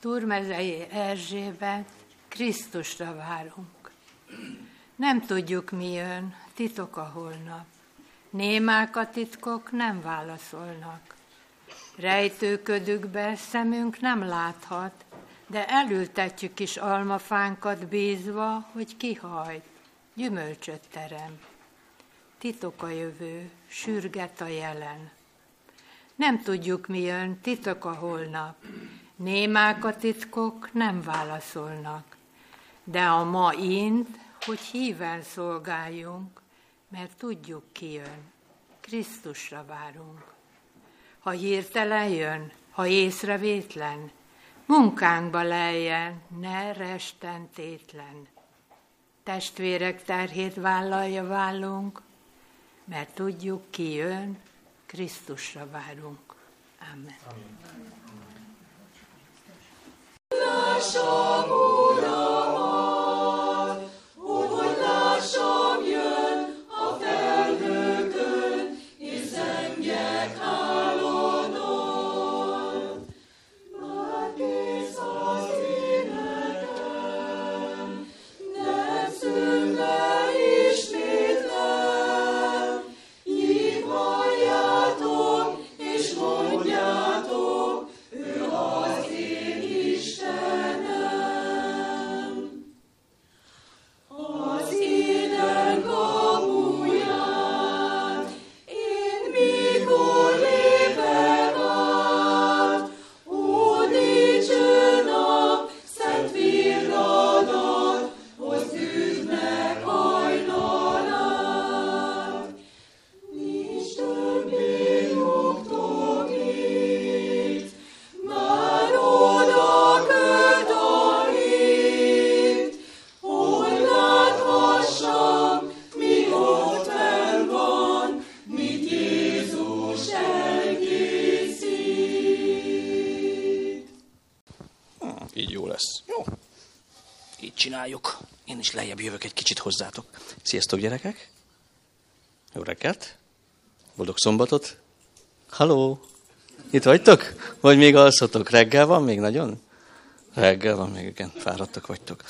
Turmezei Erzsébet, Krisztusra várunk. Nem tudjuk, mi jön, titok a holnap. Némák a titkok nem válaszolnak. Rejtőködükbe szemünk nem láthat, de elültetjük kis almafánkat bízva, hogy kihajt, gyümölcsöt terem. Titok a jövő, sürget a jelen. Nem tudjuk, mi jön, titok a holnap. Némák a titkok nem válaszolnak. De a ma int, hogy híven szolgáljunk, mert tudjuk, ki jön. Krisztusra várunk. Ha hirtelen jön, ha észrevétlen, munkánkba lejjen, ne resten tétlen. Testvérek terhét vállalja vállunk, mert tudjuk, ki jön, Krisztusra várunk. Amen. Amen. Lássam, Uramat, úgy, hogy lássam, Én is lejjebb jövök egy kicsit hozzátok. Sziasztok, gyerekek! Jó reggelt! Boldog szombatot! Halló! Itt vagytok? Vagy még alszotok? Reggel van még nagyon? Reggel van még, igen. Fáradtak vagytok.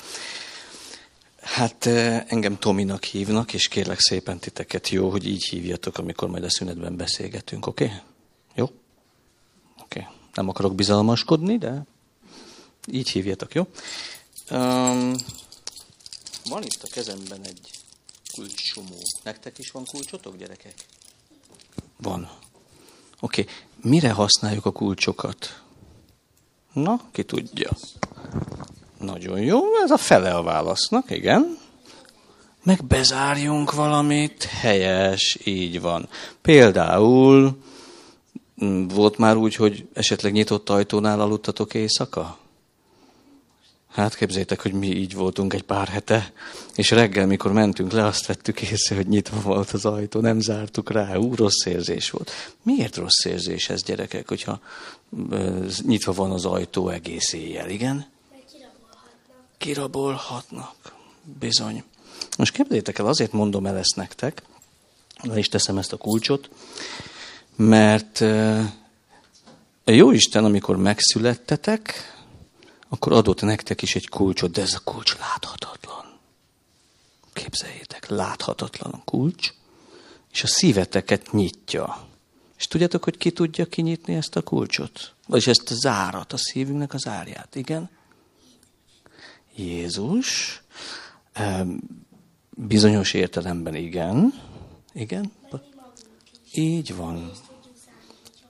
Hát eh, engem Tominak hívnak, és kérlek szépen titeket, jó, hogy így hívjatok, amikor majd a szünetben beszélgetünk, oké? Okay? Jó? Oké. Okay. Nem akarok bizalmaskodni, de így hívjatok, jó? Um, van itt a kezemben egy kulcsomó. Nektek is van kulcsotok, gyerekek? Van. Oké. Okay. Mire használjuk a kulcsokat? Na, ki tudja. Nagyon jó, ez a fele a válasznak, igen. Meg bezárjunk valamit, helyes, így van. Például mm, volt már úgy, hogy esetleg nyitott ajtónál aludtatok éjszaka? Hát képzeljétek, hogy mi így voltunk egy pár hete, és reggel, mikor mentünk le, azt vettük észre, hogy nyitva volt az ajtó, nem zártuk rá, ú, rossz érzés volt. Miért rossz érzés ez, gyerekek, hogyha ö, nyitva van az ajtó egész éjjel, igen? Kirabolhatnak. Bizony. Most képzeljétek el, azért mondom el ezt nektek, le is teszem ezt a kulcsot, mert ö, a jó Isten, amikor megszülettetek, akkor adott nektek is egy kulcsot, de ez a kulcs láthatatlan. Képzeljétek, láthatatlan a kulcs, és a szíveteket nyitja. És tudjátok, hogy ki tudja kinyitni ezt a kulcsot? Vagyis ezt a zárat, a szívünknek az árját, igen? Jézus. Bizonyos értelemben igen. Igen? Így van.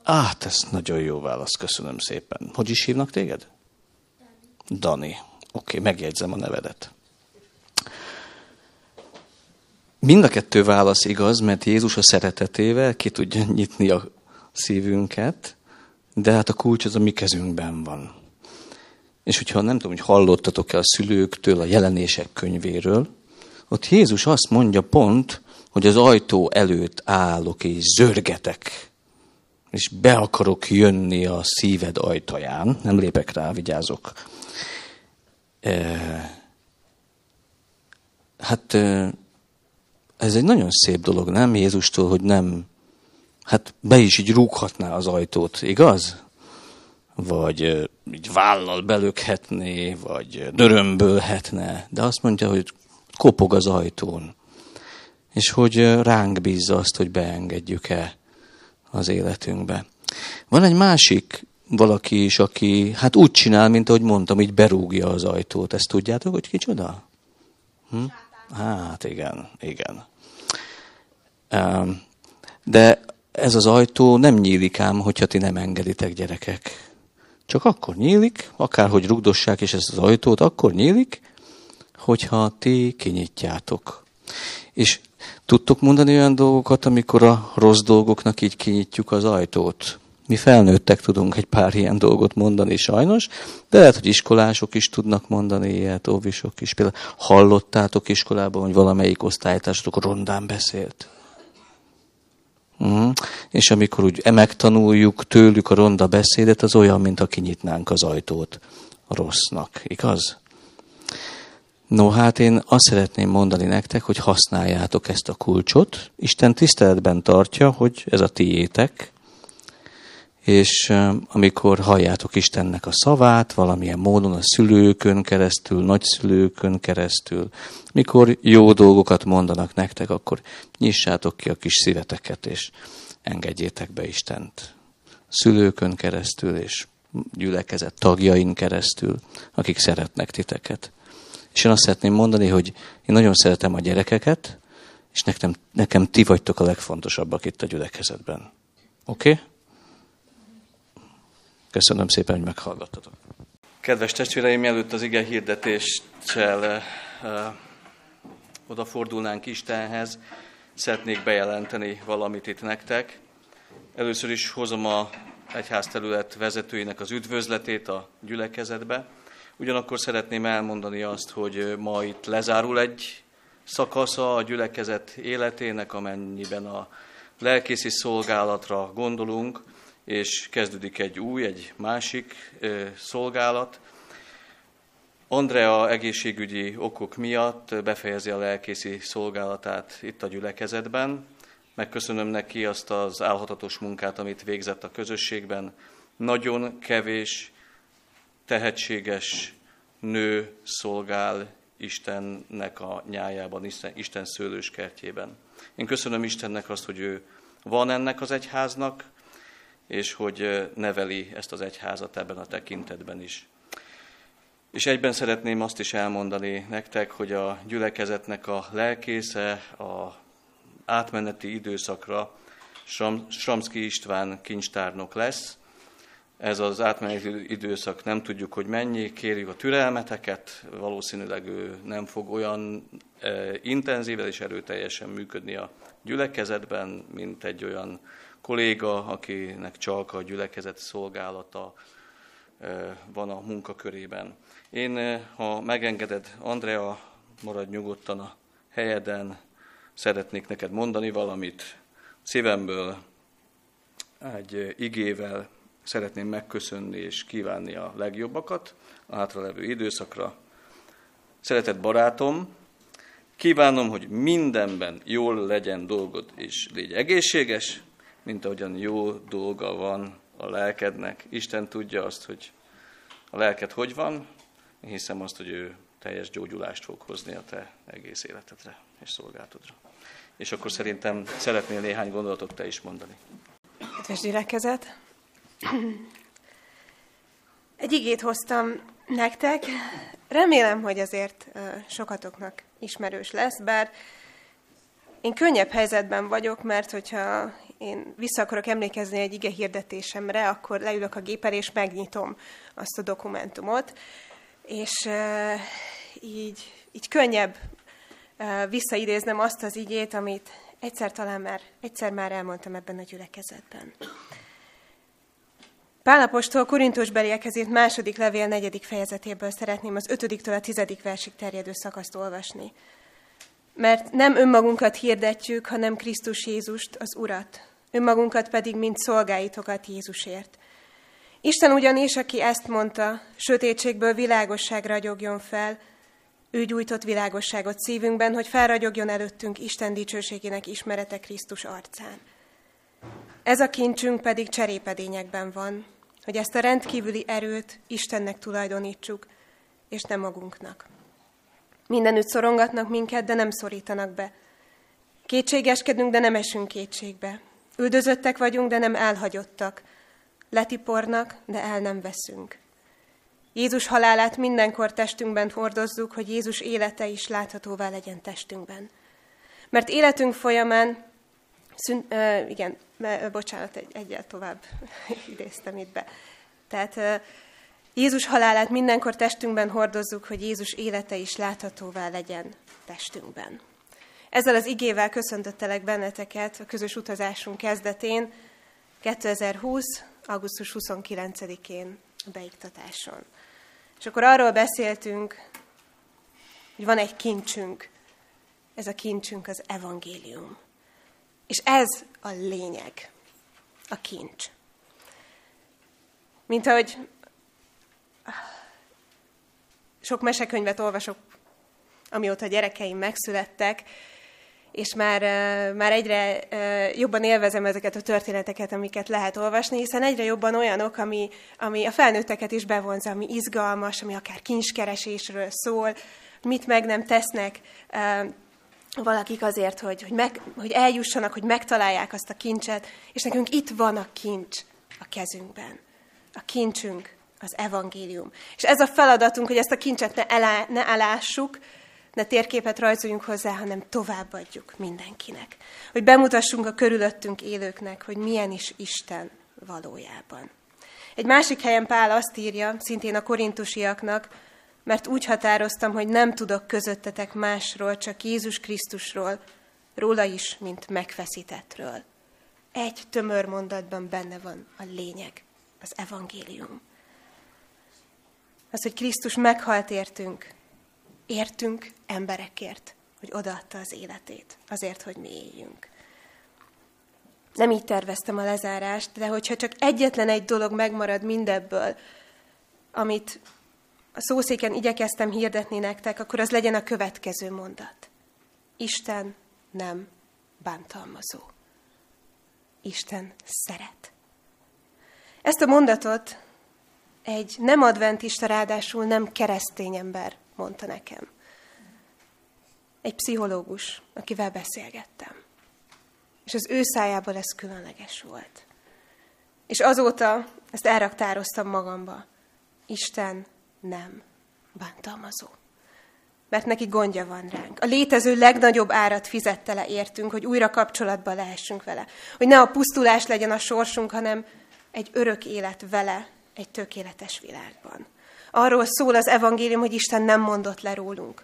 Hát, ez nagyon jó válasz, köszönöm szépen. Hogy is hívnak téged? Dani. Oké, okay, megjegyzem a nevedet. Mind a kettő válasz igaz, mert Jézus a szeretetével ki tudja nyitni a szívünket, de hát a kulcs az a mi kezünkben van. És hogyha nem tudom, hogy hallottatok-e a szülőktől a jelenések könyvéről, ott Jézus azt mondja pont, hogy az ajtó előtt állok és zörgetek, és be akarok jönni a szíved ajtaján, nem lépek rá, vigyázok. Hát ez egy nagyon szép dolog, nem Jézustól, hogy nem, hát be is így rúghatná az ajtót, igaz? vagy így vállal belökhetné, vagy dörömbölhetne, de azt mondja, hogy kopog az ajtón, és hogy ránk bízza azt, hogy beengedjük-e az életünkbe. Van egy másik valaki is, aki hát úgy csinál, mint ahogy mondtam, így berúgja az ajtót. Ezt tudjátok, hogy kicsoda? Hm? Hát igen, igen. De ez az ajtó nem nyílik ám, hogyha ti nem engeditek gyerekek. Csak akkor nyílik, akárhogy rugdossák is ezt az ajtót, akkor nyílik, hogyha ti kinyitjátok. És tudtok mondani olyan dolgokat, amikor a rossz dolgoknak így kinyitjuk az ajtót? Mi felnőttek tudunk egy pár ilyen dolgot mondani sajnos, de lehet, hogy iskolások is tudnak mondani ilyet, óvisok is. Például hallottátok iskolában, hogy valamelyik osztálytársatok rondán beszélt. Uh-huh. És amikor úgy megtanuljuk tőlük a ronda beszédet, az olyan, mint ha kinyitnánk az ajtót a rossznak. Igaz? No, hát én azt szeretném mondani nektek, hogy használjátok ezt a kulcsot. Isten tiszteletben tartja, hogy ez a tiétek, és amikor halljátok Istennek a szavát, valamilyen módon a szülőkön keresztül, nagyszülőkön keresztül, mikor jó dolgokat mondanak nektek, akkor nyissátok ki a kis szíveteket, és engedjétek be Istent. Szülőkön keresztül, és gyülekezet tagjain keresztül, akik szeretnek titeket. És én azt szeretném mondani, hogy én nagyon szeretem a gyerekeket, és nekem, nekem ti vagytok a legfontosabbak itt a gyülekezetben. Oké? Okay? Köszönöm szépen, hogy meghallgattatok. Kedves testvéreim, mielőtt az ige hirdetéssel eh, eh, odafordulnánk Istenhez, szeretnék bejelenteni valamit itt nektek. Először is hozom a egyházterület vezetőinek az üdvözletét a gyülekezetbe. Ugyanakkor szeretném elmondani azt, hogy ma itt lezárul egy szakasza a gyülekezet életének, amennyiben a lelkészi szolgálatra gondolunk, és kezdődik egy új, egy másik szolgálat. Andrea egészségügyi okok miatt befejezi a lelkészi szolgálatát itt a gyülekezetben. Megköszönöm neki azt az álhatatos munkát, amit végzett a közösségben. Nagyon kevés, tehetséges nő szolgál Istennek a nyájában, Isten, Isten szőlőskertjében. Én köszönöm Istennek azt, hogy ő van ennek az egyháznak, és hogy neveli ezt az egyházat ebben a tekintetben is. És egyben szeretném azt is elmondani nektek, hogy a gyülekezetnek a lelkésze a átmeneti időszakra Sramszki István kincstárnok lesz. Ez az átmeneti időszak nem tudjuk, hogy mennyi, kérjük a türelmeteket, valószínűleg ő nem fog olyan e, intenzíven és erőteljesen működni a gyülekezetben, mint egy olyan kolléga, akinek csak a gyülekezet szolgálata van a munkakörében. Én, ha megengeded, Andrea, maradj nyugodtan a helyeden, szeretnék neked mondani valamit szívemből, egy igével szeretném megköszönni és kívánni a legjobbakat a hátralevő időszakra. Szeretett barátom, kívánom, hogy mindenben jól legyen dolgod, és légy egészséges, mint ahogyan jó dolga van a lelkednek. Isten tudja azt, hogy a lelked hogy van, én hiszem azt, hogy ő teljes gyógyulást fog hozni a te egész életedre és szolgálatodra. És akkor szerintem szeretnél néhány gondolatot te is mondani. Kedves gyülekezet! Egy igét hoztam nektek. Remélem, hogy azért sokatoknak ismerős lesz, bár én könnyebb helyzetben vagyok, mert hogyha én vissza akarok emlékezni egy ige hirdetésemre, akkor leülök a géper és megnyitom azt a dokumentumot, és így, így könnyebb visszaidéznem azt az igét, amit egyszer talán már, egyszer már elmondtam ebben a gyülekezetben. Pálapostól Korintus beliekhez írt második levél negyedik fejezetéből szeretném az ötödiktől a tizedik versig terjedő szakaszt olvasni. Mert nem önmagunkat hirdetjük, hanem Krisztus Jézust, az Urat, önmagunkat pedig, mint szolgáitokat Jézusért. Isten ugyanis, aki ezt mondta, sötétségből világosság ragyogjon fel, ő gyújtott világosságot szívünkben, hogy felragyogjon előttünk Isten dicsőségének ismerete Krisztus arcán. Ez a kincsünk pedig cserépedényekben van, hogy ezt a rendkívüli erőt Istennek tulajdonítsuk, és nem magunknak. Mindenütt szorongatnak minket, de nem szorítanak be. Kétségeskedünk, de nem esünk kétségbe. Üldözöttek vagyunk, de nem elhagyottak. Letipornak, de el nem veszünk. Jézus halálát mindenkor testünkben hordozzuk, hogy Jézus élete is láthatóvá legyen testünkben. Mert életünk folyamán, szün, uh, igen, bocsánat, egy, egyel tovább idéztem itt be. Tehát Jézus halálát mindenkor testünkben hordozzuk, hogy Jézus élete is láthatóvá legyen testünkben. Ezzel az igével köszöntöttelek benneteket a közös utazásunk kezdetén, 2020. augusztus 29-én a beiktatáson. És akkor arról beszéltünk, hogy van egy kincsünk. Ez a kincsünk az evangélium. És ez a lényeg, a kincs. Mint ahogy sok mesekönyvet olvasok, amióta gyerekeim megszülettek, és már, már egyre jobban élvezem ezeket a történeteket, amiket lehet olvasni, hiszen egyre jobban olyanok, ami, ami a felnőtteket is bevonza, ami izgalmas, ami akár kincskeresésről szól, mit meg nem tesznek valakik azért, hogy, hogy, meg, hogy eljussanak, hogy megtalálják azt a kincset, és nekünk itt van a kincs a kezünkben. A kincsünk az evangélium. És ez a feladatunk, hogy ezt a kincset ne, elá, ne elássuk, ne térképet rajzoljunk hozzá, hanem továbbadjuk mindenkinek. Hogy bemutassunk a körülöttünk élőknek, hogy milyen is Isten valójában. Egy másik helyen Pál azt írja, szintén a korintusiaknak, mert úgy határoztam, hogy nem tudok közöttetek másról, csak Jézus Krisztusról, róla is, mint megfeszítettről. Egy tömör mondatban benne van a lényeg, az evangélium. Az, hogy Krisztus meghalt értünk, értünk emberekért, hogy odaadta az életét, azért, hogy mi éljünk. Nem így terveztem a lezárást, de hogyha csak egyetlen egy dolog megmarad mindebből, amit a szószéken igyekeztem hirdetni nektek, akkor az legyen a következő mondat. Isten nem bántalmazó. Isten szeret. Ezt a mondatot egy nem adventista, ráadásul nem keresztény ember mondta nekem. Egy pszichológus, akivel beszélgettem. És az ő szájából ez különleges volt. És azóta ezt elraktároztam magamba. Isten nem bántalmazó. Mert neki gondja van ránk. A létező legnagyobb árat fizette le értünk, hogy újra kapcsolatba lehessünk vele. Hogy ne a pusztulás legyen a sorsunk, hanem egy örök élet vele, egy tökéletes világban. Arról szól az evangélium, hogy Isten nem mondott le rólunk.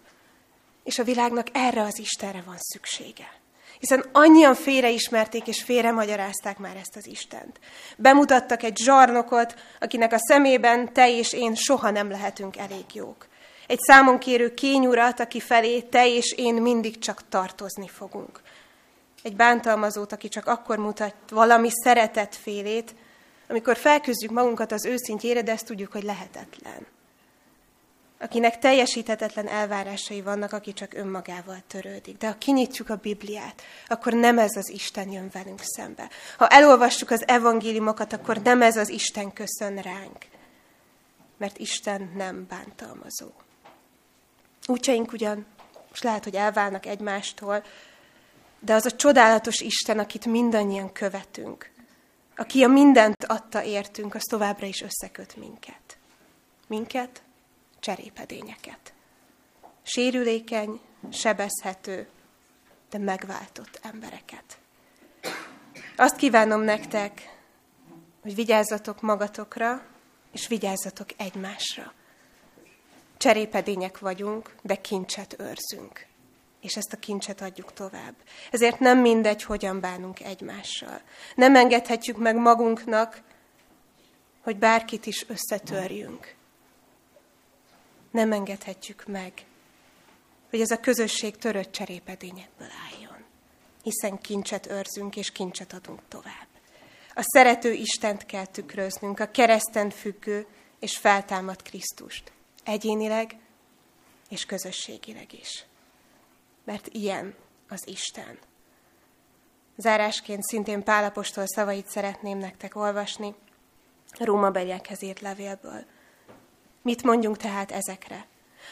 És a világnak erre az Istenre van szüksége. Hiszen annyian félreismerték és félremagyarázták már ezt az Istent. Bemutattak egy zsarnokot, akinek a szemében te és én soha nem lehetünk elég jók. Egy számon kérő kényurat, aki felé te és én mindig csak tartozni fogunk. Egy bántalmazót, aki csak akkor mutat valami szeretet félét, amikor felküzdjük magunkat az őszintjére, de ezt tudjuk, hogy lehetetlen akinek teljesíthetetlen elvárásai vannak, aki csak önmagával törődik. De ha kinyitjuk a Bibliát, akkor nem ez az Isten jön velünk szembe. Ha elolvassuk az evangéliumokat, akkor nem ez az Isten köszön ránk. Mert Isten nem bántalmazó. Útjaink ugyan, és lehet, hogy elválnak egymástól, de az a csodálatos Isten, akit mindannyian követünk, aki a mindent adta értünk, az továbbra is összeköt minket. Minket cserépedényeket. Sérülékeny, sebezhető, de megváltott embereket. Azt kívánom nektek, hogy vigyázzatok magatokra, és vigyázzatok egymásra. Cserépedények vagyunk, de kincset őrzünk. És ezt a kincset adjuk tovább. Ezért nem mindegy, hogyan bánunk egymással. Nem engedhetjük meg magunknak, hogy bárkit is összetörjünk nem engedhetjük meg, hogy ez a közösség törött cserépedényekből álljon. Hiszen kincset őrzünk, és kincset adunk tovább. A szerető Istent kell tükröznünk, a kereszten függő és feltámadt Krisztust. Egyénileg és közösségileg is. Mert ilyen az Isten. Zárásként szintén Pálapostól szavait szeretném nektek olvasni, Róma beliekhez írt levélből. Mit mondjunk tehát ezekre?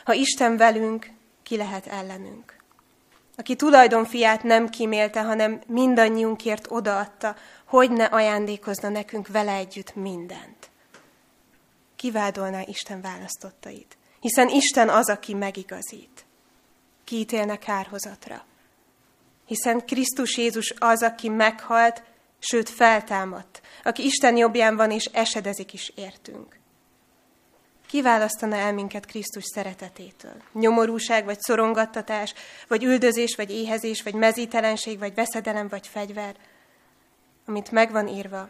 Ha Isten velünk, ki lehet ellenünk? Aki tulajdonfiát nem kimélte, hanem mindannyiunkért odaadta, hogy ne ajándékozna nekünk vele együtt mindent. Kivádolná Isten választottait, hiszen Isten az, aki megigazít. Kiítélne kárhozatra, hiszen Krisztus Jézus az, aki meghalt, sőt feltámadt, aki Isten jobbján van és esedezik is értünk. Kiválasztana el minket Krisztus szeretetétől? Nyomorúság, vagy szorongattatás, vagy üldözés, vagy éhezés, vagy mezítelenség, vagy veszedelem, vagy fegyver, amit megvan írva.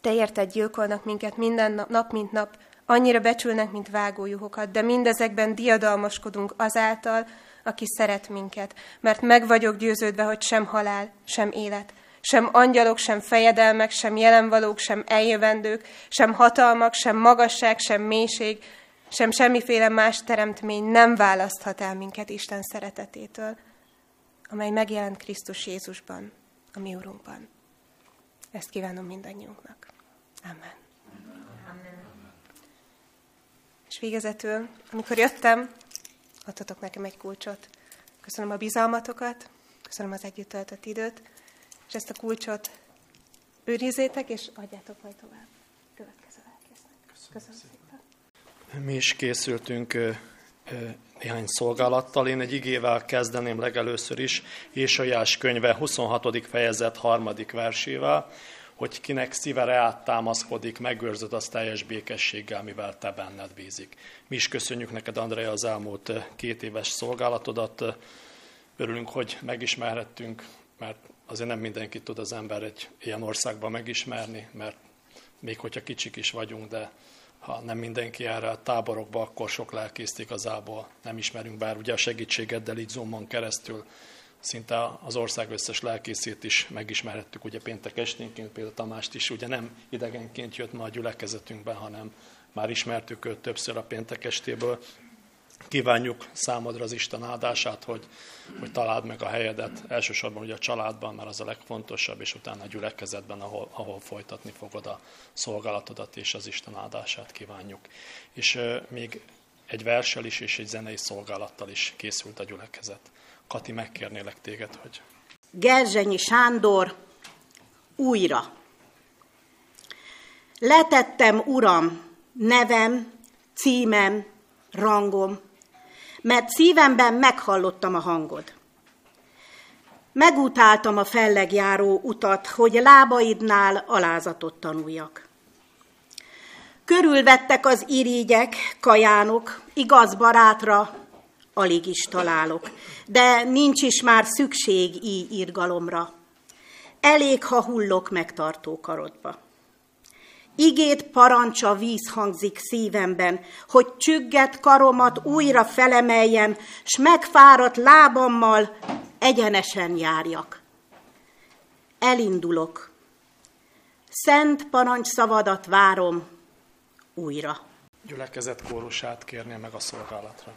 Te érted, gyilkolnak minket minden nap, mint nap, annyira becsülnek, mint vágójuhokat, de mindezekben diadalmaskodunk azáltal, aki szeret minket, mert meg vagyok győződve, hogy sem halál, sem élet, sem angyalok, sem fejedelmek, sem jelenvalók, sem eljövendők, sem hatalmak, sem magasság, sem mélység, sem semmiféle más teremtmény nem választhat el minket Isten szeretetétől, amely megjelent Krisztus Jézusban, a mi Urunkban. Ezt kívánom mindannyiunknak. Amen. Amen. És végezetül, amikor jöttem, adtatok nekem egy kulcsot. Köszönöm a bizalmatokat, köszönöm az együtt töltött időt, és ezt a kulcsot őrizzétek, és adjátok majd tovább. Következő lelkésznek. Köszönöm, Köszönöm szépen. Mi is készültünk néhány szolgálattal. Én egy igével kezdeném legelőször is, Ésajás könyve 26. fejezet harmadik versével, hogy kinek szívere áttámaszkodik, megőrzöd az teljes békességgel, mivel te benned bízik. Mi is köszönjük neked, Andrea, az elmúlt két éves szolgálatodat. Örülünk, hogy megismerhettünk, mert azért nem mindenki tud az ember egy ilyen országban megismerni, mert még hogyha kicsik is vagyunk, de ha nem mindenki erre a táborokba, akkor sok lelkészt igazából nem ismerünk, bár ugye a segítségeddel így Zoomon keresztül szinte az ország összes lelkészét is megismerhettük, ugye péntek esténként, például Tamást is, ugye nem idegenként jött ma a gyülekezetünkben, hanem már ismertük őt többször a péntek estéből, Kívánjuk számodra az Isten áldását, hogy, hogy találd meg a helyedet, elsősorban ugye a családban, mert az a legfontosabb, és utána a gyülekezetben, ahol, ahol folytatni fogod a szolgálatodat, és az Isten áldását kívánjuk. És euh, még egy versel is, és egy zenei szolgálattal is készült a gyülekezet. Kati, megkérnélek téged, hogy... Gerzsenyi Sándor, újra. Letettem, Uram, nevem, címem, rangom, mert szívemben meghallottam a hangod. Megutáltam a fellegjáró utat, hogy lábaidnál alázatot tanuljak. Körülvettek az irigyek, kajánok, igaz barátra alig is találok, de nincs is már szükség így írgalomra. Elég, ha hullok megtartó karodba. Igét parancsa víz hangzik szívemben, hogy csügget karomat újra felemeljem, s megfáradt lábammal egyenesen járjak. Elindulok. Szent parancs szavadat várom újra. Gyülekezet kórusát kérnie meg a szolgálatra.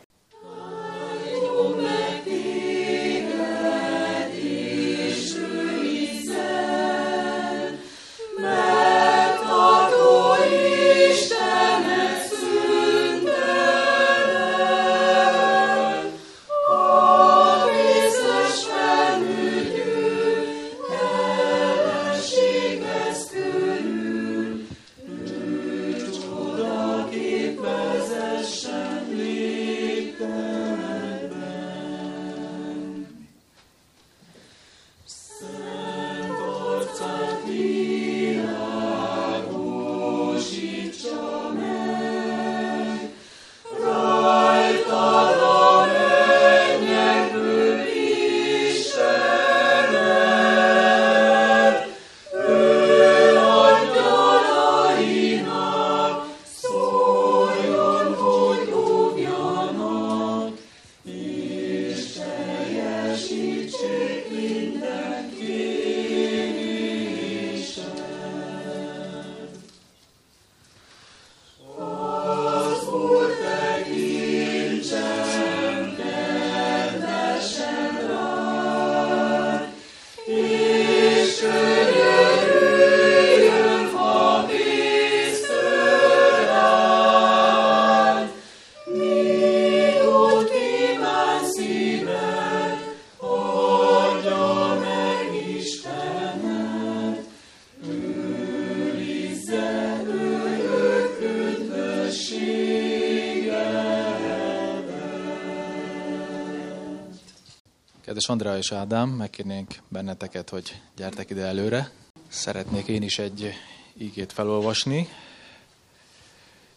Kedves Andrea és Ádám, megkérnénk benneteket, hogy gyertek ide előre. Szeretnék én is egy ígét felolvasni.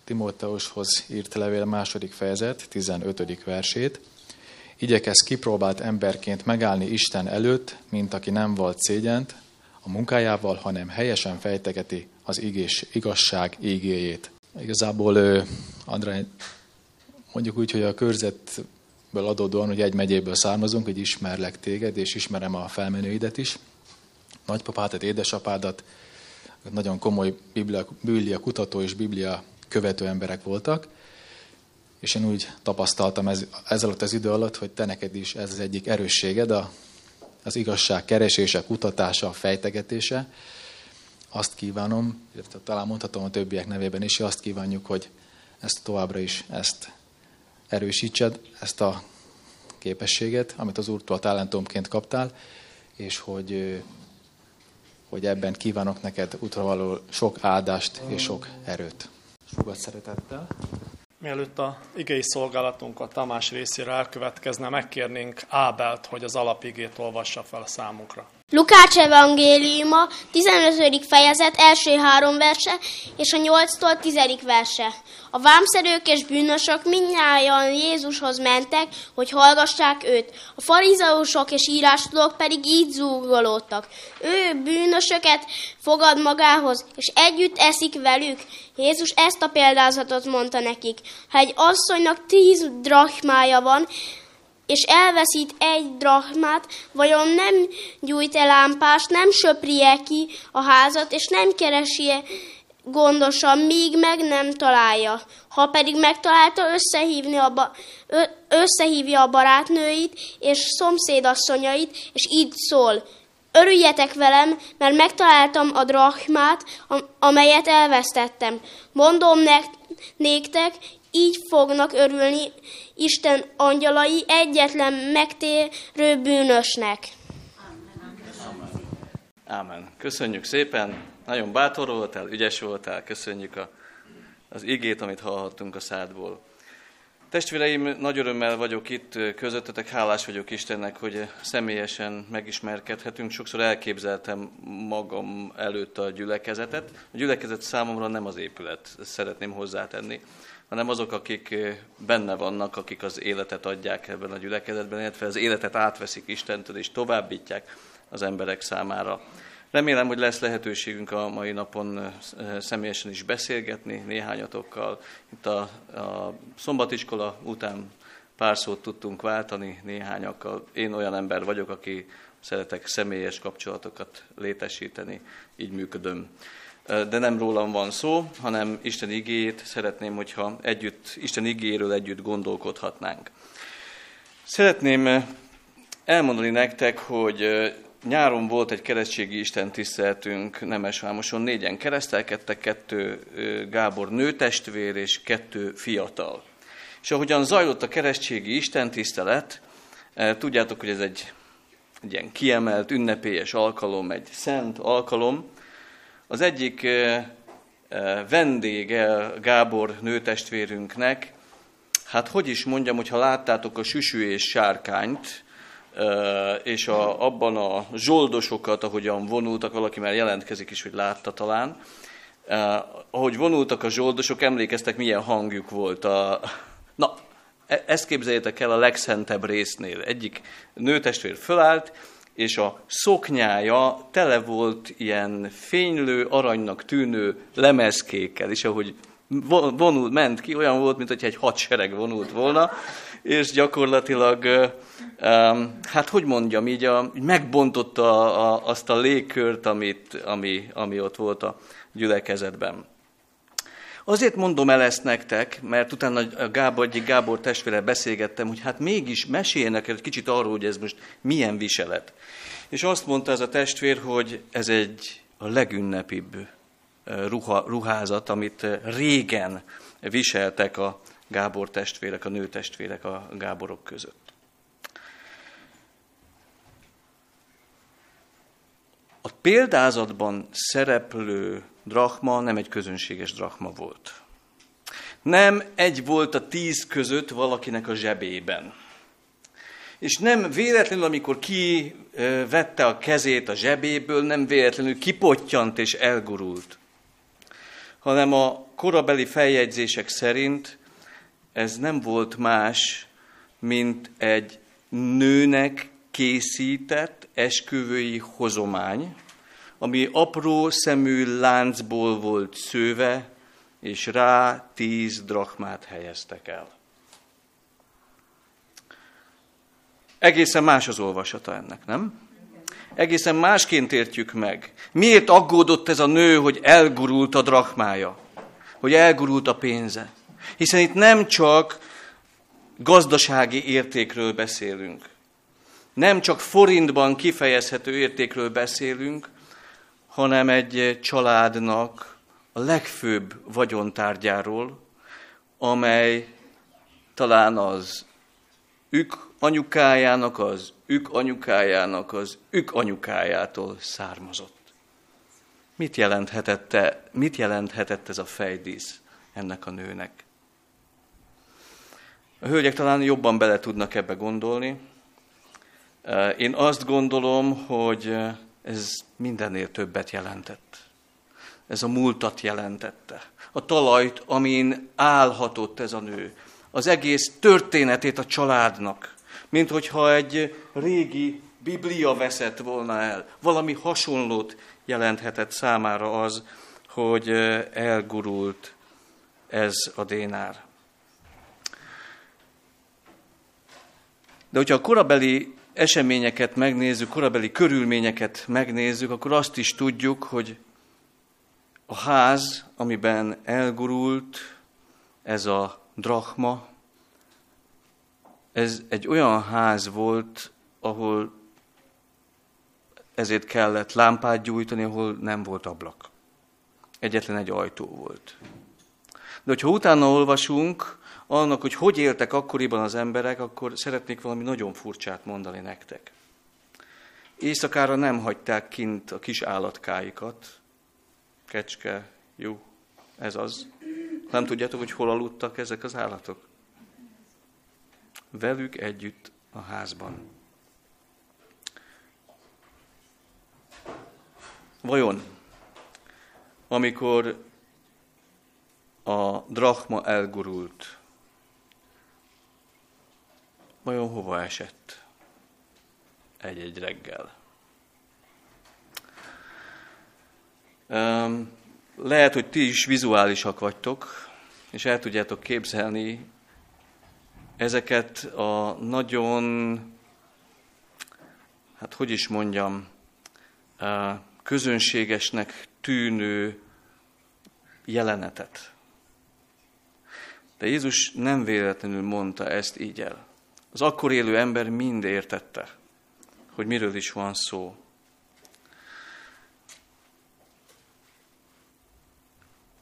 Timóteushoz írt levél második fejezet, 15. versét. Igyekez kipróbált emberként megállni Isten előtt, mint aki nem volt szégyent, a munkájával, hanem helyesen fejtegeti az igés, igazság ígéjét. Igazából, André, mondjuk úgy, hogy a körzetből adódóan, hogy egy megyéből származunk, hogy ismerlek téged, és ismerem a felmenőidet is, nagypapádat, édesapádat, nagyon komoly biblia, biblia kutató és biblia követő emberek voltak, és én úgy tapasztaltam ez, ez alatt az idő alatt, hogy te neked is ez az egyik erősséged, a, az igazság keresése, kutatása, fejtegetése. Azt kívánom, illetve talán mondhatom a többiek nevében is, azt kívánjuk, hogy ezt továbbra is ezt erősítsed, ezt a képességet, amit az Úrtól talentumként kaptál, és hogy, hogy ebben kívánok neked útravaló sok áldást és sok erőt. Fogad szeretettel. Mielőtt a igei szolgálatunk a Tamás részére elkövetkezne, megkérnénk Ábelt, hogy az alapigét olvassa fel számunkra. Lukács evangéliuma, 15. fejezet, első három verse, és a 8-tól 10. verse. A vámszerők és bűnösök mindnyájan Jézushoz mentek, hogy hallgassák őt. A farizeusok és írástudók pedig így zúgolódtak. Ő bűnösöket fogad magához, és együtt eszik velük. Jézus ezt a példázatot mondta nekik. Ha egy asszonynak tíz drachmája van, és elveszít egy drachmát, vajon nem gyújt el lámpást, nem söpri -e ki a házat, és nem keresi -e gondosan, míg meg nem találja. Ha pedig megtalálta, összehívni a ba- összehívja a barátnőit és szomszédasszonyait, és így szól. Örüljetek velem, mert megtaláltam a drachmát, amelyet elvesztettem. Mondom néktek, így fognak örülni Isten angyalai egyetlen megtérő bűnösnek. Ámen. Köszönjük szépen, nagyon bátor voltál, ügyes voltál, köszönjük a, az igét, amit hallhattunk a szádból. Testvéreim, nagy örömmel vagyok itt közöttetek, hálás vagyok Istennek, hogy személyesen megismerkedhetünk. Sokszor elképzeltem magam előtt a gyülekezetet. A gyülekezet számomra nem az épület, ezt szeretném hozzátenni, hanem azok, akik benne vannak, akik az életet adják ebben a gyülekezetben, illetve az életet átveszik Istentől és továbbítják az emberek számára. Remélem, hogy lesz lehetőségünk a mai napon személyesen is beszélgetni néhányatokkal. Itt a, a szombatiskola után pár szót tudtunk váltani néhányakkal. Én olyan ember vagyok, aki szeretek személyes kapcsolatokat létesíteni, így működöm de nem rólam van szó, hanem Isten igéjét szeretném, hogyha együtt, Isten igéről együtt gondolkodhatnánk. Szeretném elmondani nektek, hogy nyáron volt egy keresztségi Isten tiszteltünk Nemesvámoson, négyen keresztelkedtek, kettő Gábor nőtestvér és kettő fiatal. És ahogyan zajlott a keresztségi Isten tisztelet, tudjátok, hogy ez egy, egy ilyen kiemelt, ünnepélyes alkalom, egy szent alkalom, az egyik vendége Gábor nőtestvérünknek, hát hogy is mondjam, hogyha láttátok a süsű és sárkányt, és a, abban a zsoldosokat, ahogyan vonultak, valaki már jelentkezik is, hogy látta talán, ahogy vonultak a zsoldosok, emlékeztek, milyen hangjuk volt. A... Na, e, ezt képzeljétek el a legszentebb résznél. Egyik nőtestvér fölállt, és a szoknyája tele volt ilyen fénylő, aranynak tűnő lemezkékkel, és ahogy vonult, ment ki, olyan volt, mint egy hadsereg vonult volna, és gyakorlatilag, hát hogy mondjam, így, a, megbontotta azt a légkört, amit, ami, ami ott volt a gyülekezetben. Azért mondom el ezt nektek, mert utána a Gábor, egyik Gábor testvére beszélgettem, hogy hát mégis meséljenek egy kicsit arról, hogy ez most milyen viselet. És azt mondta ez a testvér, hogy ez egy a legünnepibb ruha, ruházat, amit régen viseltek a Gábor testvérek, a nő testvérek a Gáborok között. A példázatban szereplő drachma nem egy közönséges drachma volt. Nem egy volt a tíz között valakinek a zsebében. És nem véletlenül, amikor ki vette a kezét a zsebéből, nem véletlenül kipottyant és elgurult, hanem a korabeli feljegyzések szerint ez nem volt más, mint egy nőnek készített esküvői hozomány, ami apró szemű láncból volt szőve, és rá tíz drachmát helyeztek el. Egészen más az olvasata ennek, nem? Egészen másként értjük meg. Miért aggódott ez a nő, hogy elgurult a drachmája? Hogy elgurult a pénze? Hiszen itt nem csak gazdasági értékről beszélünk. Nem csak forintban kifejezhető értékről beszélünk, hanem egy családnak a legfőbb vagyontárgyáról, amely talán az ők anyukájának, az ők anyukájának, az ők anyukájától származott. Mit jelenthetette, mit jelenthetett ez a fejdísz ennek a nőnek? A hölgyek talán jobban bele tudnak ebbe gondolni. Én azt gondolom, hogy ez mindennél többet jelentett. Ez a múltat jelentette. A talajt, amin állhatott ez a nő. Az egész történetét a családnak. Mint hogyha egy régi Biblia veszett volna el. Valami hasonlót jelenthetett számára az, hogy elgurult ez a dénár. De hogyha a korabeli eseményeket megnézzük, korabeli körülményeket megnézzük, akkor azt is tudjuk, hogy a ház, amiben elgurult ez a drachma, ez egy olyan ház volt, ahol ezért kellett lámpát gyújtani, ahol nem volt ablak. Egyetlen egy ajtó volt. De hogyha utána olvasunk annak, hogy hogy éltek akkoriban az emberek, akkor szeretnék valami nagyon furcsát mondani nektek. Éjszakára nem hagyták kint a kis állatkáikat, kecske, jó, ez az. Nem tudjátok, hogy hol aludtak ezek az állatok? Velük együtt a házban. Vajon, amikor a drachma elgurult, vajon hova esett egy-egy reggel? Lehet, hogy ti is vizuálisak vagytok, és el tudjátok képzelni ezeket a nagyon, hát hogy is mondjam, közönségesnek tűnő jelenetet. De Jézus nem véletlenül mondta ezt így el. Az akkor élő ember mind értette, hogy miről is van szó.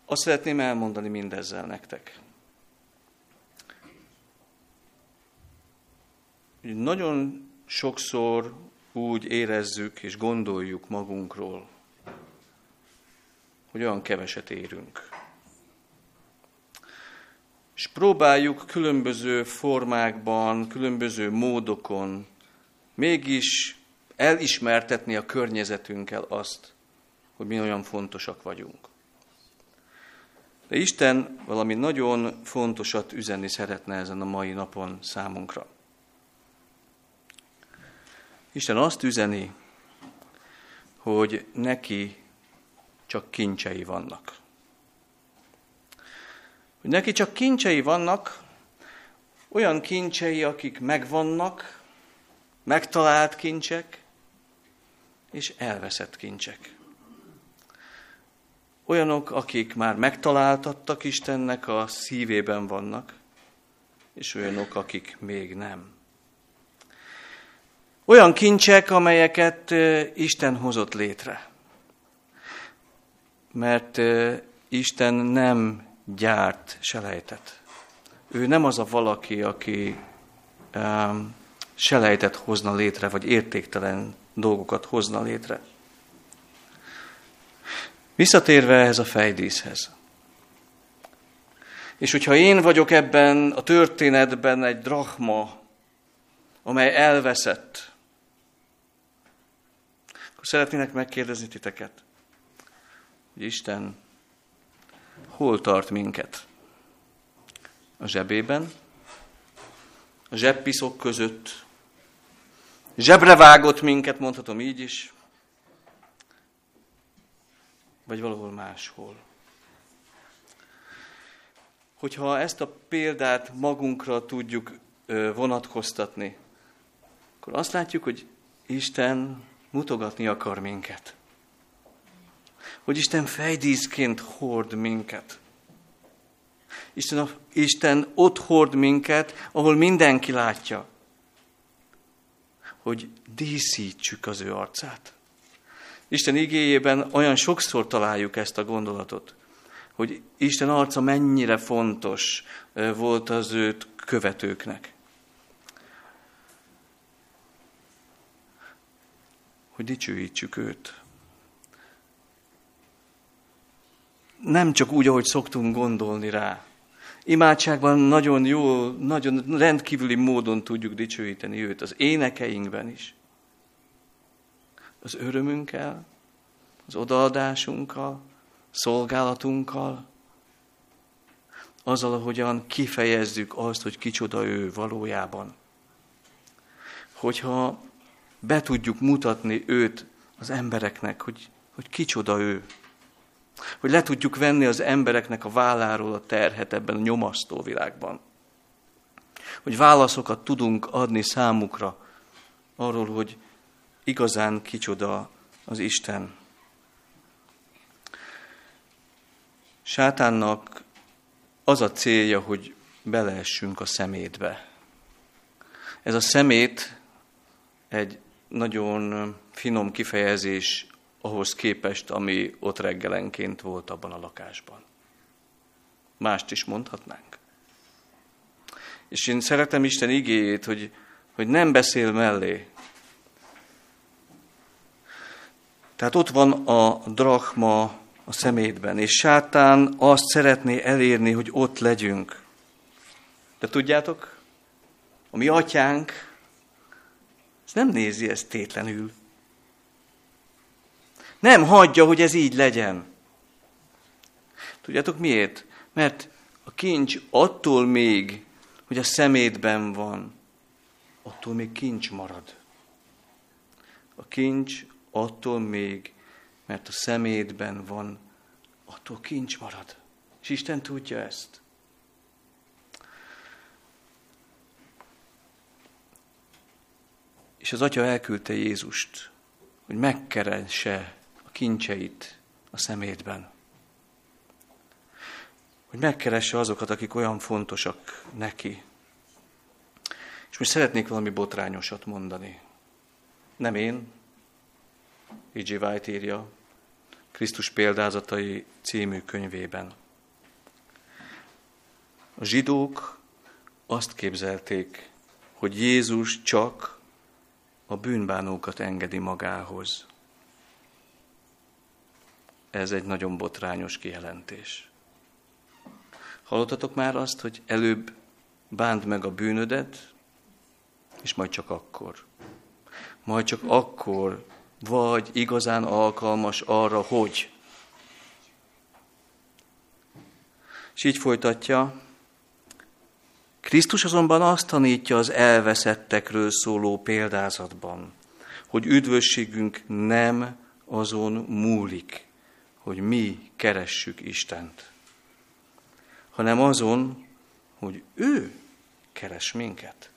Azt szeretném elmondani mindezzel nektek. Nagyon sokszor úgy érezzük és gondoljuk magunkról, hogy olyan keveset érünk. És próbáljuk különböző formákban, különböző módokon mégis elismertetni a környezetünkkel azt, hogy mi olyan fontosak vagyunk. De Isten valami nagyon fontosat üzenni szeretne ezen a mai napon számunkra. Isten azt üzeni, hogy neki csak kincsei vannak. Hogy neki csak kincsei vannak, olyan kincsei, akik megvannak, megtalált kincsek, és elveszett kincsek. Olyanok, akik már megtaláltattak Istennek, a szívében vannak, és olyanok, akik még nem. Olyan kincsek, amelyeket Isten hozott létre. Mert Isten nem gyárt selejtet. Ő nem az a valaki, aki um, selejtet hozna létre, vagy értéktelen dolgokat hozna létre. Visszatérve ehhez a fejdíszhez. És hogyha én vagyok ebben a történetben egy drachma, amely elveszett. Akkor szeretnének megkérdezni titeket, hogy Isten hol tart minket? A zsebében, a zsebpiszok között, zsebre vágott minket, mondhatom így is, vagy valahol máshol. Hogyha ezt a példát magunkra tudjuk vonatkoztatni, akkor azt látjuk, hogy Isten mutogatni akar minket. Hogy Isten fejdíszként hord minket. Isten, a, Isten ott hord minket, ahol mindenki látja. Hogy díszítsük az ő arcát. Isten igéjében olyan sokszor találjuk ezt a gondolatot, hogy Isten arca mennyire fontos volt az őt követőknek. Hogy dicsőítsük őt. Nem csak úgy, ahogy szoktunk gondolni rá. Imádságban nagyon jó, nagyon rendkívüli módon tudjuk dicsőíteni őt, az énekeinkben is az örömünkkel, az odaadásunkkal, szolgálatunkkal, azzal, ahogyan kifejezzük azt, hogy kicsoda ő valójában. Hogyha be tudjuk mutatni őt az embereknek, hogy, hogy kicsoda ő, hogy le tudjuk venni az embereknek a válláról a terhet ebben a nyomasztó világban. Hogy válaszokat tudunk adni számukra arról, hogy igazán kicsoda az Isten. Sátánnak az a célja, hogy beleessünk a szemétbe. Ez a szemét egy nagyon finom kifejezés ahhoz képest, ami ott reggelenként volt abban a lakásban. Mást is mondhatnánk. És én szeretem Isten igéjét, hogy, hogy nem beszél mellé, Tehát ott van a drachma a szemétben, és sátán azt szeretné elérni, hogy ott legyünk. De tudjátok, a mi atyánk ez nem nézi ezt tétlenül. Nem hagyja, hogy ez így legyen. Tudjátok miért? Mert a kincs attól még, hogy a szemétben van, attól még kincs marad. A kincs attól még, mert a szemétben van, attól kincs marad. És Isten tudja ezt. És az atya elküldte Jézust, hogy megkeresse kincseit a szemétben. Hogy megkeresse azokat, akik olyan fontosak neki. És most szeretnék valami botrányosat mondani. Nem én, E.G. White írja Krisztus példázatai című könyvében. A zsidók azt képzelték, hogy Jézus csak a bűnbánókat engedi magához. Ez egy nagyon botrányos kijelentés. Hallottatok már azt, hogy előbb bánt meg a bűnödet, és majd csak akkor. Majd csak akkor vagy igazán alkalmas arra, hogy. És így folytatja, Krisztus azonban azt tanítja az elveszettekről szóló példázatban, hogy üdvösségünk nem azon múlik, hogy mi keressük Istent, hanem azon, hogy ő keres minket.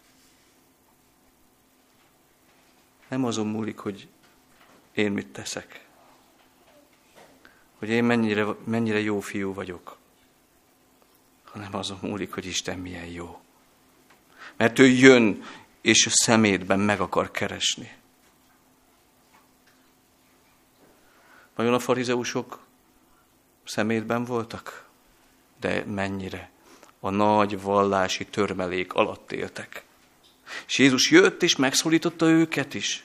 Nem azon múlik, hogy én mit teszek. Hogy én mennyire, mennyire jó fiú vagyok. Hanem azon múlik, hogy Isten milyen jó. Mert ő jön, és a szemétben meg akar keresni. Vajon a farizeusok szemétben voltak? De mennyire? A nagy vallási törmelék alatt éltek. És Jézus jött, és megszólította őket is.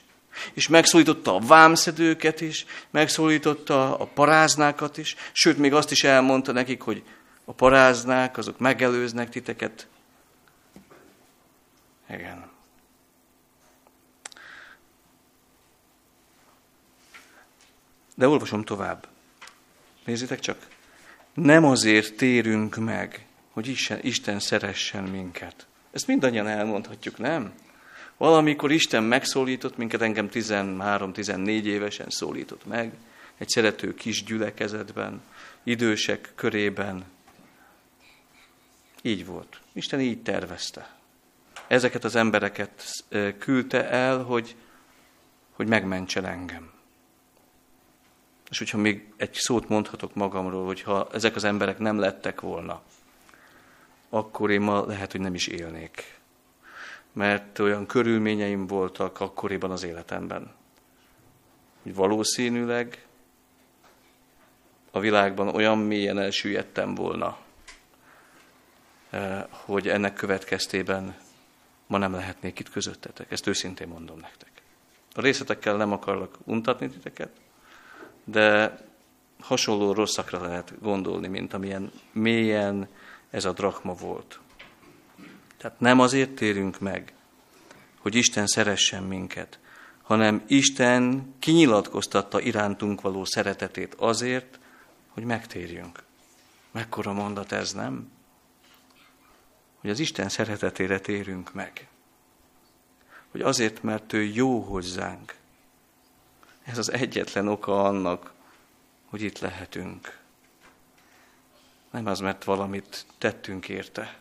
És megszólította a vámszedőket is, megszólította a paráznákat is, sőt, még azt is elmondta nekik, hogy a paráznák, azok megelőznek titeket. Igen. De olvasom tovább. Nézzétek csak. Nem azért térünk meg, hogy Isten, szeressen minket. Ezt mindannyian elmondhatjuk, nem? Valamikor Isten megszólított minket, engem 13-14 évesen szólított meg, egy szerető kis gyülekezetben, idősek körében. Így volt. Isten így tervezte. Ezeket az embereket küldte el, hogy, hogy megmentsen engem. És hogyha még egy szót mondhatok magamról, hogy ha ezek az emberek nem lettek volna, akkor én ma lehet, hogy nem is élnék. Mert olyan körülményeim voltak akkoriban az életemben, hogy valószínűleg a világban olyan mélyen elsüllyedtem volna, eh, hogy ennek következtében ma nem lehetnék itt közöttetek. Ezt őszintén mondom nektek. A részletekkel nem akarlak untatni titeket, de hasonló rosszakra lehet gondolni, mint amilyen mélyen ez a drakma volt. Tehát nem azért térünk meg, hogy Isten szeressen minket, hanem Isten kinyilatkoztatta irántunk való szeretetét azért, hogy megtérjünk. Mekkora mondat ez, nem? Hogy az Isten szeretetére térünk meg. Hogy azért, mert ő jó hozzánk. Ez az egyetlen oka annak, hogy itt lehetünk. Nem az, mert valamit tettünk érte,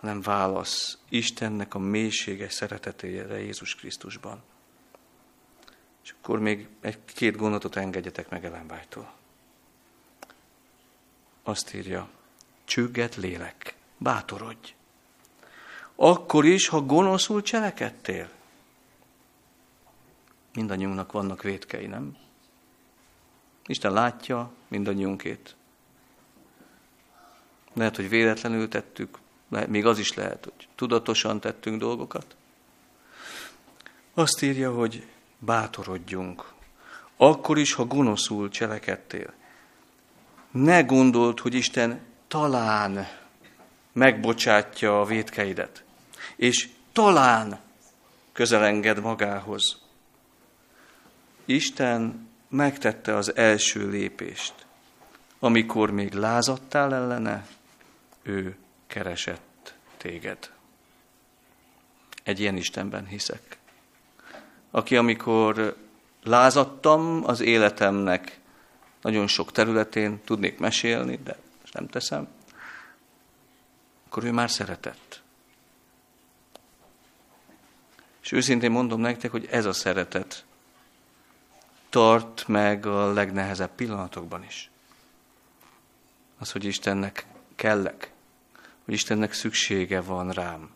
hanem válasz Istennek a mélységes szeretetére Jézus Krisztusban. És akkor még egy-két gondolatot engedjetek meg Ellenbájtól. Azt írja, csügget lélek, bátorodj. Akkor is, ha gonoszul cselekedtél. Mindannyiunknak vannak vétkei, nem? Isten látja mindannyiunkét. Lehet, hogy véletlenül tettük, még az is lehet, hogy tudatosan tettünk dolgokat. Azt írja, hogy bátorodjunk. Akkor is, ha gonoszul cselekedtél. Ne gondold, hogy Isten talán megbocsátja a vétkeidet, és talán közelenged magához. Isten megtette az első lépést. Amikor még lázadtál ellene, ő keresett téged. Egy ilyen Istenben hiszek. Aki amikor lázadtam az életemnek nagyon sok területén, tudnék mesélni, de nem teszem, akkor ő már szeretett. És őszintén mondom nektek, hogy ez a szeretet tart meg a legnehezebb pillanatokban is. Az, hogy Istennek kellek, hogy Istennek szüksége van rám.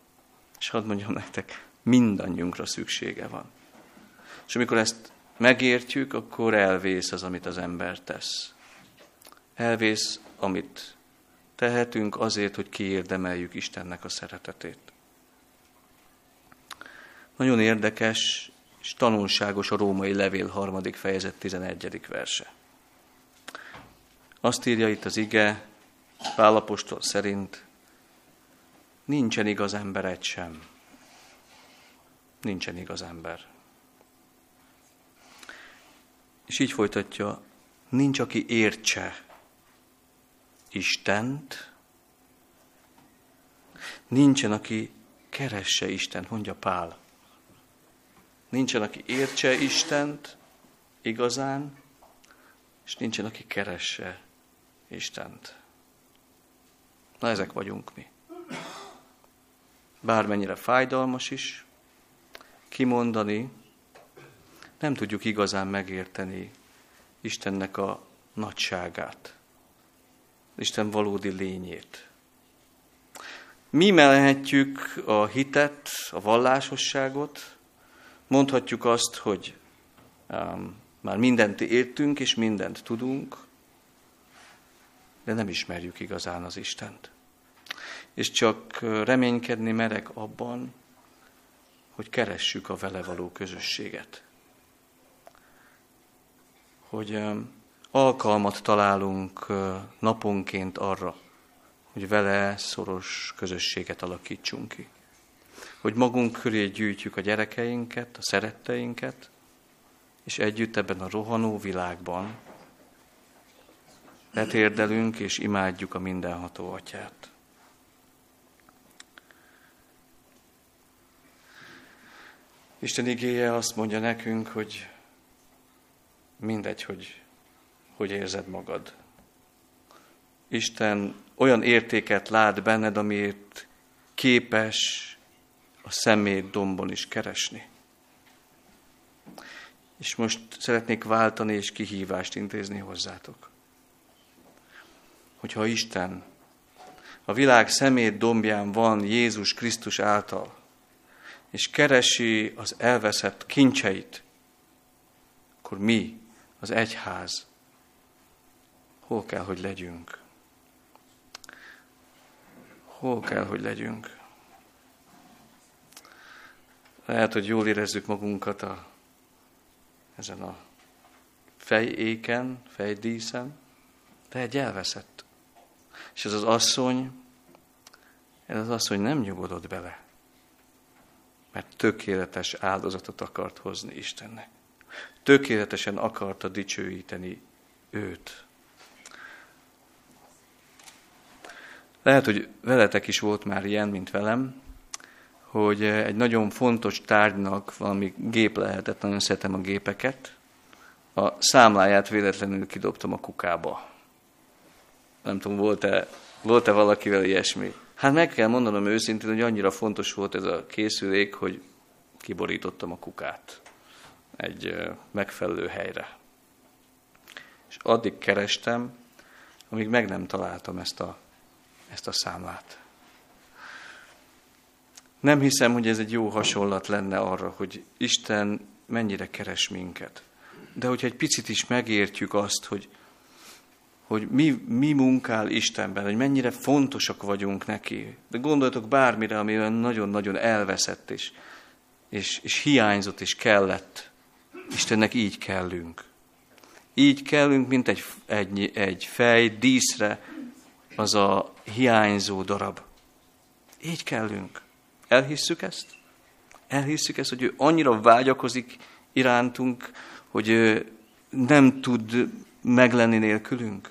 És hadd mondjam nektek, mindannyiunkra szüksége van. És amikor ezt megértjük, akkor elvész az, amit az ember tesz. Elvész, amit tehetünk azért, hogy kiérdemeljük Istennek a szeretetét. Nagyon érdekes és tanulságos a római levél harmadik fejezet 11. verse. Azt írja itt az ige, Pálapostól szerint, nincsen igaz ember egy sem. Nincsen igaz ember. És így folytatja, nincs, aki értse Istent, nincsen, aki keresse Istent, mondja Pál. Nincsen, aki értse Istent igazán, és nincsen, aki keresse Istent. Na, ezek vagyunk mi. Bármennyire fájdalmas is, kimondani, nem tudjuk igazán megérteni Istennek a nagyságát, Isten valódi lényét. Mi melhetjük a hitet, a vallásosságot, mondhatjuk azt, hogy um, már mindent értünk és mindent tudunk, de nem ismerjük igazán az Istent. És csak reménykedni merek abban, hogy keressük a vele való közösséget hogy alkalmat találunk naponként arra, hogy vele szoros közösséget alakítsunk ki. Hogy magunk köré gyűjtjük a gyerekeinket, a szeretteinket, és együtt ebben a rohanó világban letérdelünk és imádjuk a mindenható atyát. Isten igéje azt mondja nekünk, hogy mindegy, hogy hogy érzed magad. Isten olyan értéket lát benned, amiért képes a szemét dombon is keresni. És most szeretnék váltani és kihívást intézni hozzátok. Hogyha Isten a világ szemét dombján van Jézus Krisztus által, és keresi az elveszett kincseit, akkor mi, az egyház, hol kell, hogy legyünk? Hol kell, hogy legyünk? Lehet, hogy jól érezzük magunkat a, ezen a fejéken, fejdíszen, de egy elveszett. És ez az asszony, ez az asszony nem nyugodott bele, mert tökéletes áldozatot akart hozni Istennek. Tökéletesen akarta dicsőíteni őt. Lehet, hogy veletek is volt már ilyen, mint velem, hogy egy nagyon fontos tárgynak valami gép lehetett, nagyon szeretem a gépeket, a számláját véletlenül kidobtam a kukába. Nem tudom, volt-e, volt-e valakivel ilyesmi? Hát meg kell mondanom őszintén, hogy annyira fontos volt ez a készülék, hogy kiborítottam a kukát egy megfelelő helyre. És addig kerestem, amíg meg nem találtam ezt a, ezt a számlát. Nem hiszem, hogy ez egy jó hasonlat lenne arra, hogy Isten mennyire keres minket. De hogyha egy picit is megértjük azt, hogy, hogy mi, mi munkál Istenben, hogy mennyire fontosak vagyunk neki. De gondoljatok bármire, ami nagyon-nagyon elveszett, és, és, és hiányzott, és kellett. Istennek így kellünk. Így kellünk, mint egy, egy, egy fej díszre az a hiányzó darab. Így kellünk. Elhisszük ezt? Elhisszük ezt, hogy ő annyira vágyakozik irántunk, hogy nem tud meglenni nélkülünk?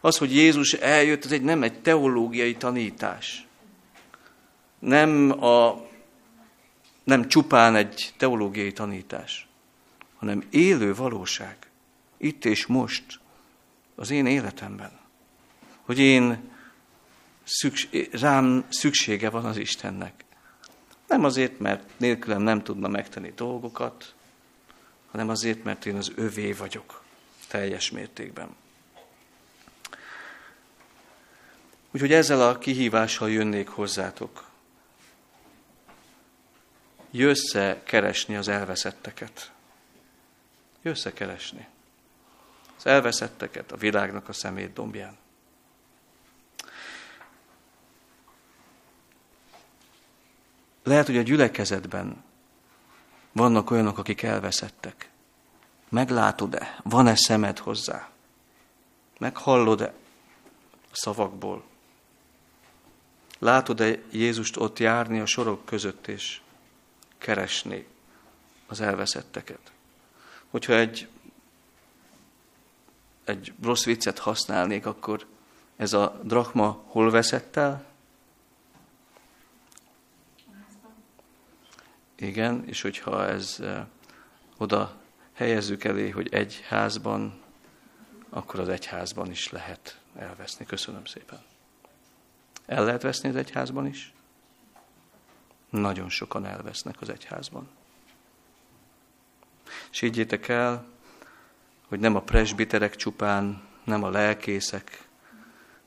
Az, hogy Jézus eljött, ez egy, nem egy teológiai tanítás. Nem, a, nem csupán egy teológiai tanítás, hanem élő valóság. Itt és most, az én életemben. Hogy én szükség, rám szüksége van az Istennek. Nem azért, mert nélkülem nem tudna megtenni dolgokat, hanem azért, mert én az övé vagyok teljes mértékben. Úgyhogy ezzel a kihívással jönnék hozzátok. Jössze keresni az elveszetteket. Jössze keresni. Az elveszetteket a világnak a szemét dombján. Lehet, hogy a gyülekezetben vannak olyanok, akik elveszettek. Meglátod-e? Van-e szemed hozzá? Meghallod-e a szavakból? Látod-e Jézust ott járni a sorok között és keresni az elveszetteket? Hogyha egy, egy rossz viccet használnék, akkor ez a drachma hol veszett el? Igen, és hogyha ez oda helyezzük elé, hogy egy házban, akkor az egyházban is lehet elveszni. Köszönöm szépen. El lehet veszni az egyházban is? Nagyon sokan elvesznek az egyházban. És higgyétek el, hogy nem a presbiterek csupán, nem a lelkészek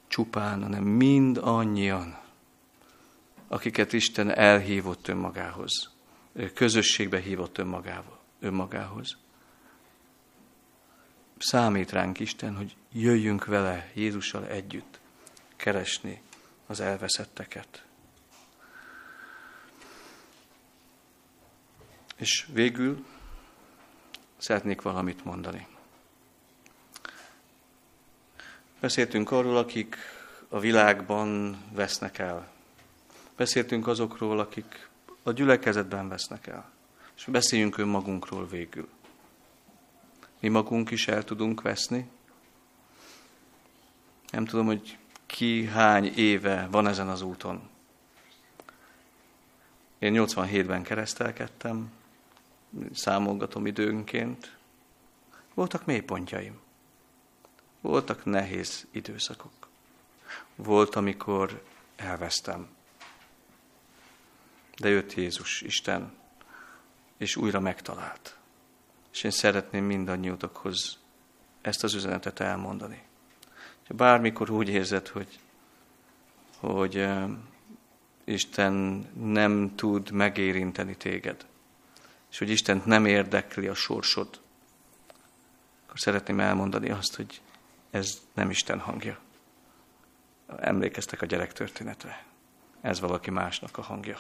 csupán, hanem mind annyian, akiket Isten elhívott önmagához közösségbe hívott önmagával, önmagához. Számít ránk Isten, hogy jöjjünk vele Jézussal együtt keresni az elveszetteket. És végül szeretnék valamit mondani. Beszéltünk arról, akik a világban vesznek el. Beszéltünk azokról, akik a gyülekezetben vesznek el. És beszéljünk önmagunkról végül. mi magunk is el tudunk veszni. Nem tudom, hogy ki hány éve van ezen az úton. Én 87-ben keresztelkedtem, számolgatom időnként. Voltak mélypontjaim. Voltak nehéz időszakok. Volt, amikor elvesztem. De jött Jézus, Isten, és újra megtalált. És én szeretném mindannyiutokhoz ezt az üzenetet elmondani. Ha bármikor úgy érzed, hogy, hogy Isten nem tud megérinteni téged, és hogy Isten nem érdekli a sorsod, akkor szeretném elmondani azt, hogy ez nem Isten hangja. Emlékeztek a gyerek történetre. Ez valaki másnak a hangja.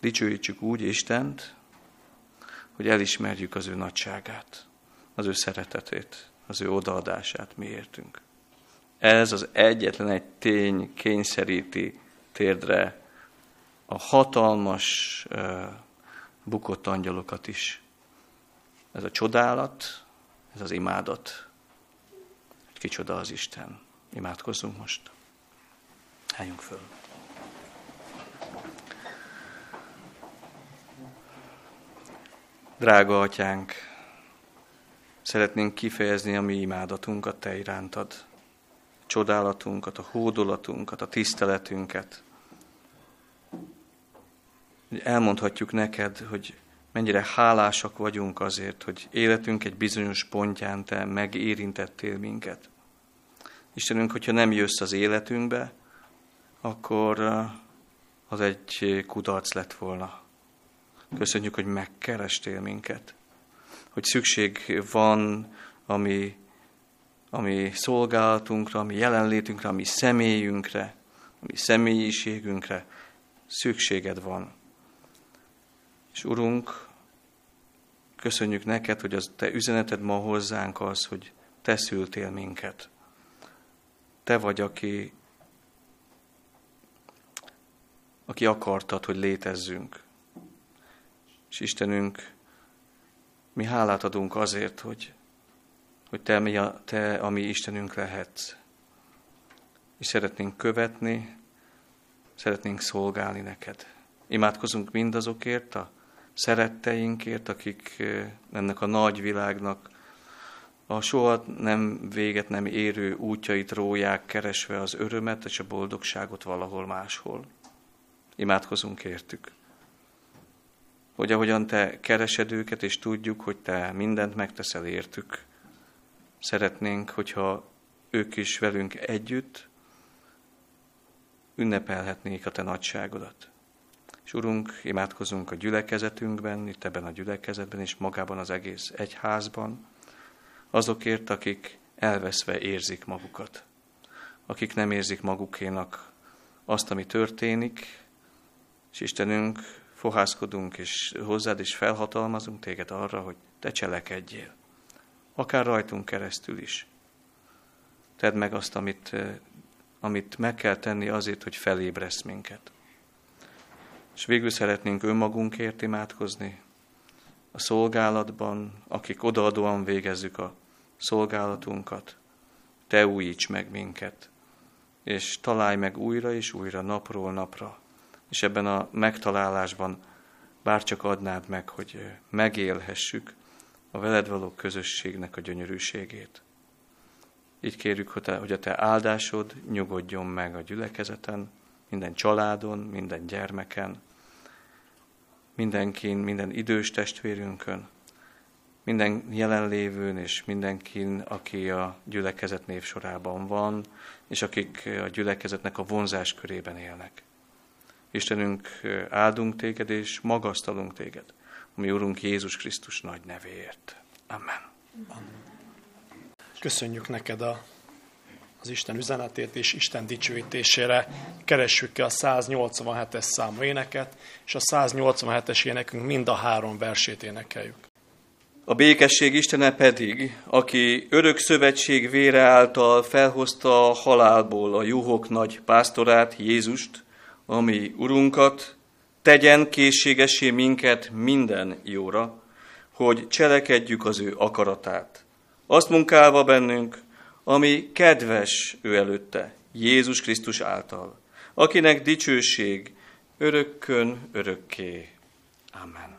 Dicsőítsük úgy Istent, hogy elismerjük az ő nagyságát, az ő szeretetét, az ő odaadását mi értünk. Ez az egyetlen egy tény kényszeríti térdre a hatalmas bukott angyalokat is. Ez a csodálat, ez az imádat, hogy kicsoda az Isten. Imádkozzunk most. Álljunk föl. Drága atyánk, szeretnénk kifejezni a mi imádatunkat te irántad. Csodálatunkat, a hódolatunkat, a tiszteletünket. Elmondhatjuk neked, hogy mennyire hálásak vagyunk azért, hogy életünk egy bizonyos pontján te megérintettél minket. Istenünk, hogyha nem jössz az életünkbe, akkor uh, az egy kudarc lett volna. Köszönjük, hogy megkerestél minket. Hogy szükség van a mi, a mi szolgálatunkra, a mi jelenlétünkre, a mi személyünkre, a mi személyiségünkre. Szükséged van. És Urunk, köszönjük neked, hogy az te üzeneted ma hozzánk az, hogy te szültél minket. Te vagy, aki, aki akartad, hogy létezzünk. És Istenünk, mi hálát adunk azért, hogy, hogy te, mi a, te a mi Istenünk lehetsz. És szeretnénk követni, szeretnénk szolgálni neked. Imádkozunk mindazokért a szeretteinkért, akik ennek a nagy világnak a soha nem véget nem érő útjait róják, keresve az örömet és a boldogságot valahol máshol. Imádkozunk értük hogy ahogyan te keresed őket, és tudjuk, hogy te mindent megteszel értük, szeretnénk, hogyha ők is velünk együtt ünnepelhetnék a te nagyságodat. És Urunk, imádkozunk a gyülekezetünkben, itt ebben a gyülekezetben és magában az egész egyházban, azokért, akik elveszve érzik magukat, akik nem érzik magukénak azt, ami történik, és Istenünk, fohászkodunk, és hozzád is felhatalmazunk téged arra, hogy te cselekedjél. Akár rajtunk keresztül is. Tedd meg azt, amit, eh, amit meg kell tenni azért, hogy felébresz minket. És végül szeretnénk önmagunkért imádkozni, a szolgálatban, akik odaadóan végezzük a szolgálatunkat. Te újíts meg minket, és találj meg újra és újra, napról napra, és ebben a megtalálásban bárcsak adnád meg, hogy megélhessük a veled való közösségnek a gyönyörűségét. Így kérjük, hogy a te áldásod nyugodjon meg a gyülekezeten, minden családon, minden gyermeken, mindenkin, minden idős testvérünkön, minden jelenlévőn és mindenkin, aki a gyülekezet névsorában van, és akik a gyülekezetnek a vonzás körében élnek. Istenünk, áldunk téged és magasztalunk téged, a mi Urunk Jézus Krisztus nagy nevéért. Amen. Köszönjük neked a, az Isten üzenetét és Isten dicsőítésére. Keressük ki a 187-es számú éneket, és a 187-es énekünk mind a három versét énekeljük. A békesség Istene pedig, aki örök szövetség vére által felhozta a halálból a juhok nagy pásztorát, Jézust, ami Urunkat, tegyen készségesé minket minden jóra, hogy cselekedjük az ő akaratát. Azt munkálva bennünk, ami kedves ő előtte, Jézus Krisztus által, akinek dicsőség örökkön örökké. Amen.